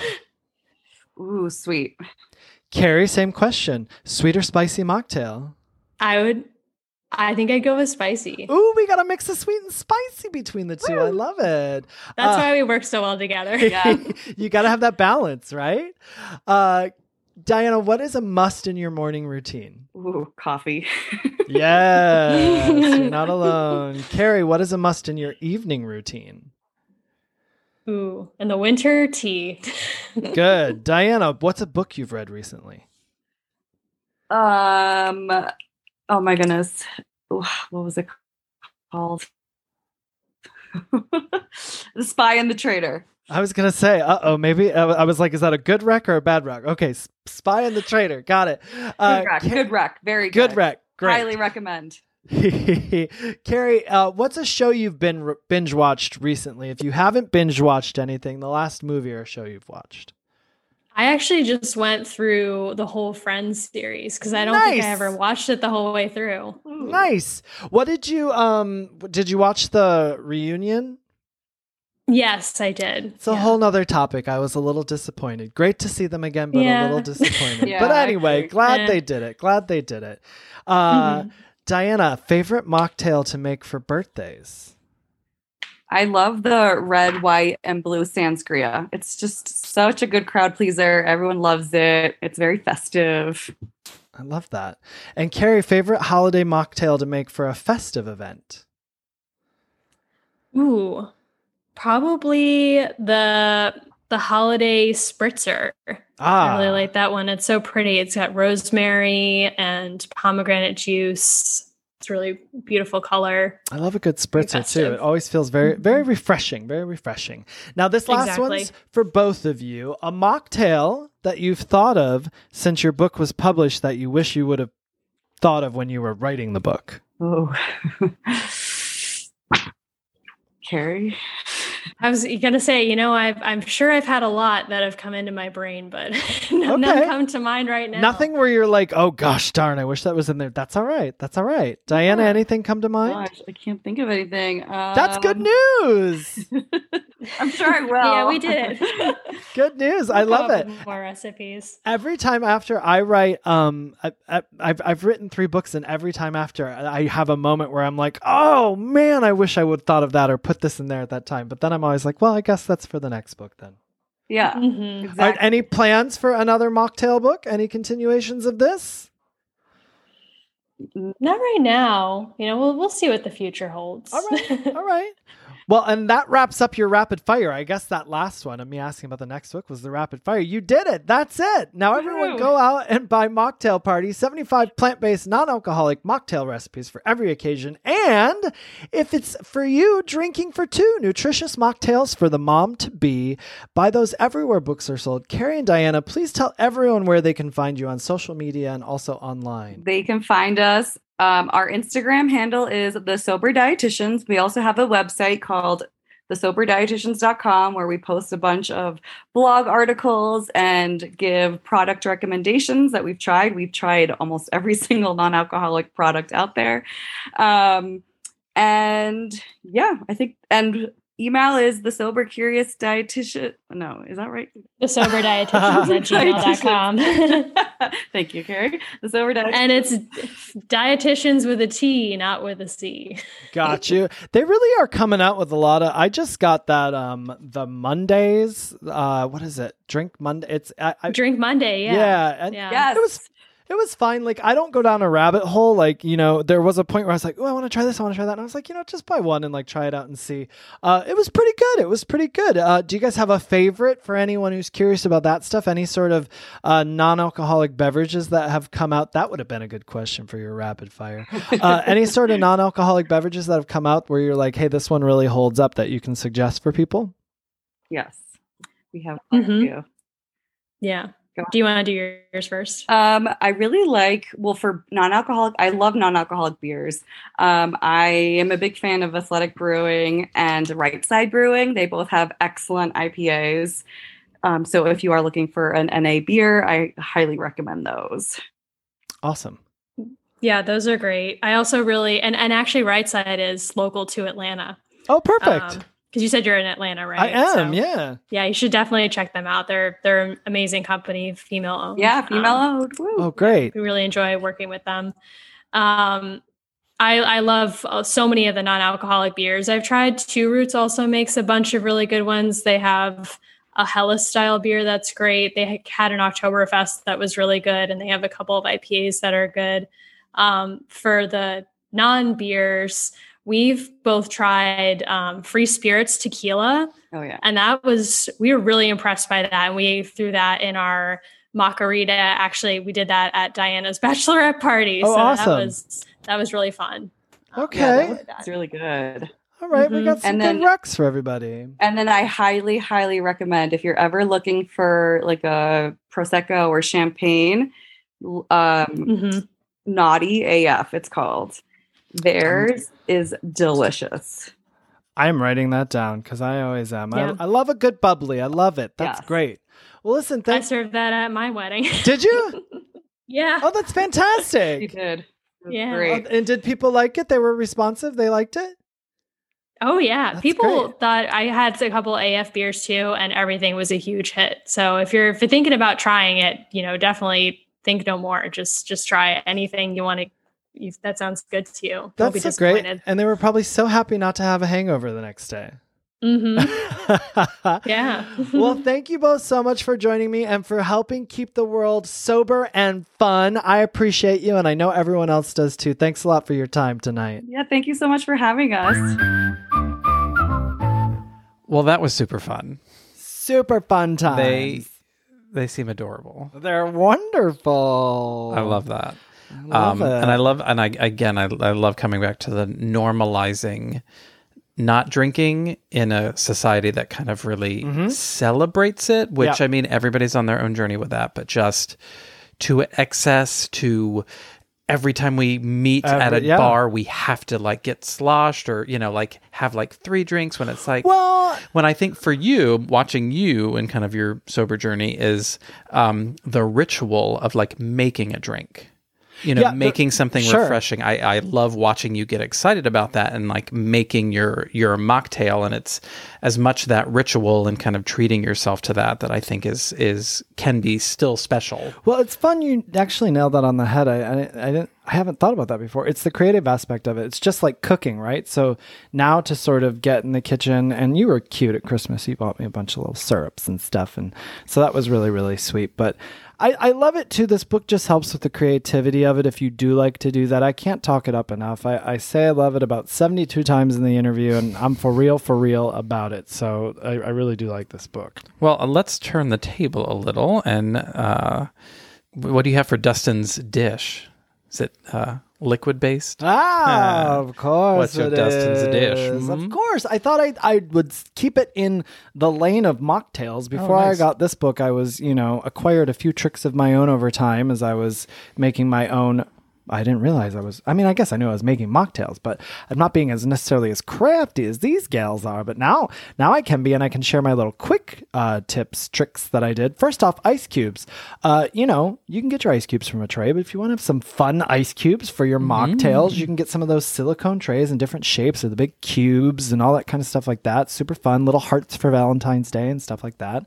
Ooh, sweet.
Kerry, same question. Sweet or spicy mocktail?
I would. I think I'd go with spicy.
Ooh, we got a mix of sweet and spicy between the two. I love it.
That's
Uh,
why we work so well together.
Yeah.
you got to have that balance, right? Uh, Diana, what is a must in your morning routine?
Ooh, coffee.
Yes, you're not alone. Kerry, what is a must in your evening routine?
Ooh, in the winter, tea.
Good. Diana, what's a book you've read recently?
um oh my goodness. Ooh, What was it called? the Spy and the Traitor.
I was gonna say, uh oh, maybe I I was like, is that a good rec or a bad rec? Okay, S- Spy and the Traitor, got it. Uh,
Good rec.
Ca-
good rec. Very good.
good rec, great.
Highly recommend.
Kerry, uh, what's a show you've been re- binge watched recently? If you haven't binge watched anything, the last movie or show you've watched.
I actually just went through the whole Friends series because I don't think I ever watched it the whole way through.
Nice. What did you um did you watch the reunion?
Yes, I did.
It's a
Yeah.
whole nother topic. I was a little disappointed. Great to see them again, but a little disappointed.
Yeah,
but anyway, glad
Yeah.
they did it. Glad they did it. Uh
Mhm.
Diana, favorite mocktail to make for birthdays?
I love the red, white, and blue Sangria. It's just such a good crowd pleaser. Everyone loves it. It's very festive.
I love that. And Kerry, favorite holiday mocktail to make for a festive event?
Ooh, probably the the holiday spritzer.
Ah,
I really like that one. It's so pretty. It's got rosemary and pomegranate juice. It's really beautiful color.
I love a good spritzer too. It always feels very, very refreshing. Very refreshing. Now, this last
Exactly.
one's for both of you. A mocktail that you've thought of since your book was published that you wish you would have thought of when you were writing the book.
Oh. Kerry?
I was gonna say, you know, I've I'm sure I've had a lot that have come into my brain, but none
Okay.
come to mind right now.
Nothing where you're like, oh gosh, darn, I wish that was in there. That's all right. That's all right. Diana,
Yeah.
anything come to mind?
Gosh, I can't think of anything.
That's good
Um,
news.
I'm sure I will.
Yeah, we did it.
good news. I
We'll
love it.
More recipes.
every time after I write, um, I, I, I've I've written three books, and every time after I have a moment where I'm like, oh man, I wish I would have thought of that or put this in there at that time. But then I'm always like, well, I guess that's for the next book then.
yeah.
Mhm.
Are
Exactly.
any plans for another mocktail book? Any continuations of this?
Not right now. You know, we'll we'll see what the future holds.
All right. All right. Well, and that wraps up your rapid fire. I guess that last one of me asking about the next book was the rapid fire. You did it. That's it. Now everyone go out and buy Mocktail Party, 75 plant-based non-alcoholic mocktail recipes for every occasion. And if it's for you, drinking for two, nutritious mocktails for the mom to be. Buy those everywhere books are sold. Kerry and Diana, please tell everyone where they can find you on social media and also online.
They can find us. Um, our Instagram handle is the Sober Dietitians. We also have a website called the sober thesoberdietitians.com where we post a bunch of blog articles and give product recommendations that we've tried. We've tried almost every single non-alcoholic product out there. Um, and yeah, I think and email is the sober curious dietitian. No, is that right?
the sober dietitians at gmail.com.
Thank you, Kerry. The sober dietitian.
and it's dietitians with a T, not with a C.
Got you. They really are coming out with a lot of. I just got that um the Mondays. Uh, what is it? Drink Monday. It's I, I,
Drink Monday,
yeah.
yeah.
and
Yeah.
yes.
It was it was fine. Like I don't go down a rabbit hole. Like you know, there was a point where I was like, oh, I want to try this. I want to try that. And I was like, you know, just buy one and like try it out and see. Uh, it was pretty good. It was pretty good. Uh, do you guys have a favorite for anyone who's curious about that stuff? Any sort of uh, non-alcoholic beverages that have come out? That would have been a good question for your rapid fire. Uh, any sort of non-alcoholic beverages that have come out where you're like, hey, this one really holds up that you can suggest for people?
Yes, we have quite a few.
Yeah.
Go
Do you want to do yours first?
Um, I really like well for non-alcoholic. I love non-alcoholic beers. Um, I am a big fan of Athletic Brewing and Right Side Brewing. They both have excellent IPAs. Um, so if you are looking for an NA beer, I highly recommend those.
Awesome.
Yeah, those are great. I also really and and actually Right Side is local to Atlanta.
Oh, perfect.
Because you said you're in Atlanta, right?
I am.
So,
yeah.
Yeah, you should definitely check them out. They're they're an amazing company, female owned.
Yeah,
Um,
female owned. Woo.
Oh, great.
we really enjoy working with them. Um, I, I love uh, so many of the non-alcoholic beers. I've tried Two Roots also makes a bunch of really good ones. They have a Helles style beer that's great. They had an Oktoberfest that was really good, and they have a couple of IPAs that are good. Um, for the non-beers, we've both tried um, Free Spirits Tequila
Oh yeah.
and that was we were really impressed by that and we threw that in our macarita actually we did that at diana's bachelorette party
Oh,
so
awesome.
that was that was really fun Um,
Okay.
yeah, really bad.
It's really good.
All right, we
Mhm.
got some
And
good
then-
recs for everybody.
And then I highly, highly recommend if you're ever looking for like a prosecco or champagne, l- um,
Mhm.
Noughty AF. It's called. Theirs is delicious.
I'm writing that down because I always am.
Yeah.
I, I love a good bubbly. I love it. That's
Yes.
great. Well, listen,
I served that at my wedding.
Did you?
yeah.
Oh, that's fantastic.
you did. It was
Yeah.
Oh,
Great.
and did people like it? They were responsive. They liked it.
Oh yeah,
That's
people
great.
thought I had a couple AF beers too, and everything was a huge hit. So if you're if you're thinking about trying it, you know, definitely think no more. Just just try it. anything you want to. If that sounds good to you, don't be
That's so great. And they were probably so happy not to have a hangover the next day.
hmm Yeah.
well, thank you both so much for joining me and for helping keep the world sober and fun. I appreciate you, and I know everyone else does too. Thanks a lot for your time tonight.
Yeah, thank you so much for having us.
Well, that was super fun.
Super fun time.
They they seem adorable.
They're wonderful.
I love that. Um. And I love, and I again, I, I love coming back to the normalizing not drinking in a society that kind of really celebrates it. Which
Mm-hmm. Yeah.
I mean, everybody's on their own journey with that, but just to excess, to every time we meet at a
yeah.
bar, we have to like get sloshed or you know like have like three drinks when it's like
Well,
when I think for you, watching you and kind of your sober journey is um, the ritual of like making a drink. You know,
Yeah,
making something
sure.
refreshing. I, I love watching you get excited about that and like making your your mocktail, and it's as much that ritual and kind of treating yourself to that that I think is is can be still special.
Well, it's fun. You actually nailed that on the head. I, I, I didn't. I haven't thought about that before. It's the creative aspect of it. It's just like cooking, right? So now to sort of get in the kitchen, and you were cute at Christmas. You bought me a bunch of little syrups and stuff, and so that was really really sweet. But I, I love it too. This book just helps with the creativity of it. If you do like to do that, I can't talk it up enough. I, I say I love it about seventy two times in the interview, and I'm for real for real about it. So I, I really do like this book.
Well, uh, let's turn the table a little, and uh, what do you have for Dustin's dish? Is it uh, liquid based?
Ah, of course.
What's your
it
Dustin's dish?
is. Of
Mhm.
course. I thought I I would s- keep it in the lane of mocktails. Before
nice.
I got this book, I was, you know, acquired a few tricks of my own over time as I was making my own. I didn't realize I was. I mean, I guess I knew I was making mocktails, but I'm not being as necessarily as crafty as these gals are. But now, now I can be, and I can share my little quick uh, tips, tricks that I did. First off, ice cubes. Uh, you know, you can get your ice cubes from a tray, but if you want to have some fun ice cubes for your mocktails, you can get some of those silicone trays in different shapes or the big cubes and all that kind of stuff like that. Super fun. Little hearts for Valentine's Day and stuff like that.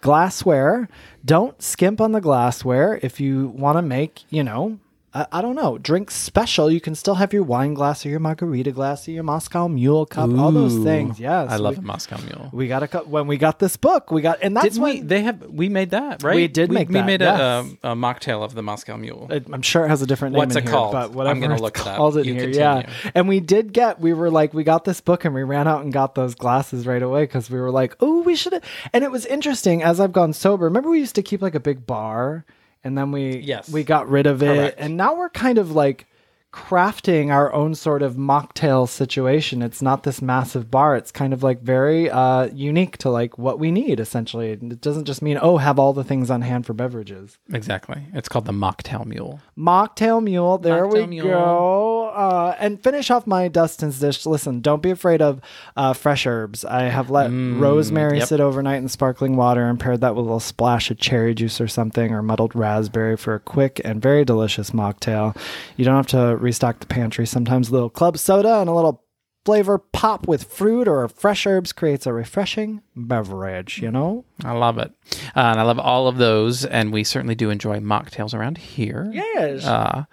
Glassware. Don't skimp on the glassware if you want to make, you know, I, I don't know, drink special. You can still have your wine glass or your margarita glass or your Moscow Mule cup, all those things. Yes.
I love
we,
a Moscow Mule.
we got a cup when we got this book. We got, and that's
Didn't we?
when
They have. We made that, right?
We did make
we
that,
made
yes.
a, a, a mocktail of the Moscow Mule.
it- I'm sure it has a different name.
What's it
here,
called?
But
I'm gonna look it up. You
here,
continue.
yeah. And we did get. We were like, we got this book and we ran out and got those glasses right away because we were like, oh, we should. And it was interesting as I've gone sober. Remember, we used to keep like a big bar, and then we
Yes.
we got rid of it,
Correct.
and now we're kind of like crafting our own sort of mocktail situation. It's not this massive bar. It's kind of like very uh, unique to like what we need essentially. It doesn't just mean oh have all the things on hand for beverages.
Exactly. It's called the Mocktail Mule.
Mocktail Mule. There we
Mocktail Mule.
go. Uh, and finish off my Dustin's dish. Listen, don't be afraid of uh, fresh herbs. I have let rosemary
Mm, yep.
sit overnight in sparkling water and paired that with a little splash of cherry juice or something or muddled raspberry for a quick and very delicious mocktail. You don't have to restock the pantry. Sometimes a little club soda and a little flavor pop with fruit or fresh herbs creates a refreshing beverage, you know?
I love it, uh, and I love all of those. And we certainly do enjoy mocktails around here.
Yes.
uh,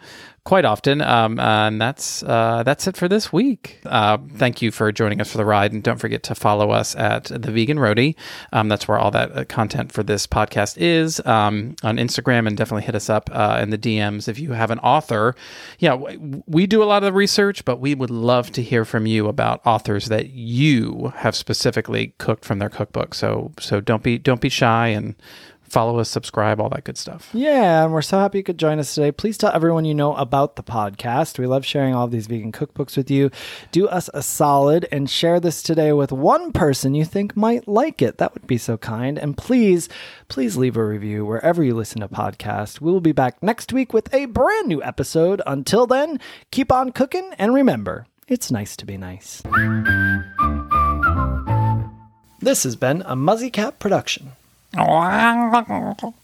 quite often. Um, and that's uh, that's it for this week. Uh, thank you for joining us for the ride, and don't forget to follow us at the Vegan Roadie. Um, that's where all that uh, content for this podcast is um, on Instagram, and definitely hit us up uh, in the DMs if you have an author. Yeah, we do a lot of the research, but we would love to hear from you about authors that you have specifically cooked from their cookbook. So so don't be don't be shy and follow us, subscribe, all that good stuff.
Yeah, and we're so happy you could join us today. Please tell everyone you know about the podcast. We love sharing all these vegan cookbooks with you. Do us a solid and share this today with one person you think might like it. That would be so kind. And please, please leave a review wherever you listen to podcasts. We will be back next week with a brand new episode. Until then, keep on cooking and remember, it's nice to be nice. This has been a Muzzy Cat production. わあ、んばこんばこ。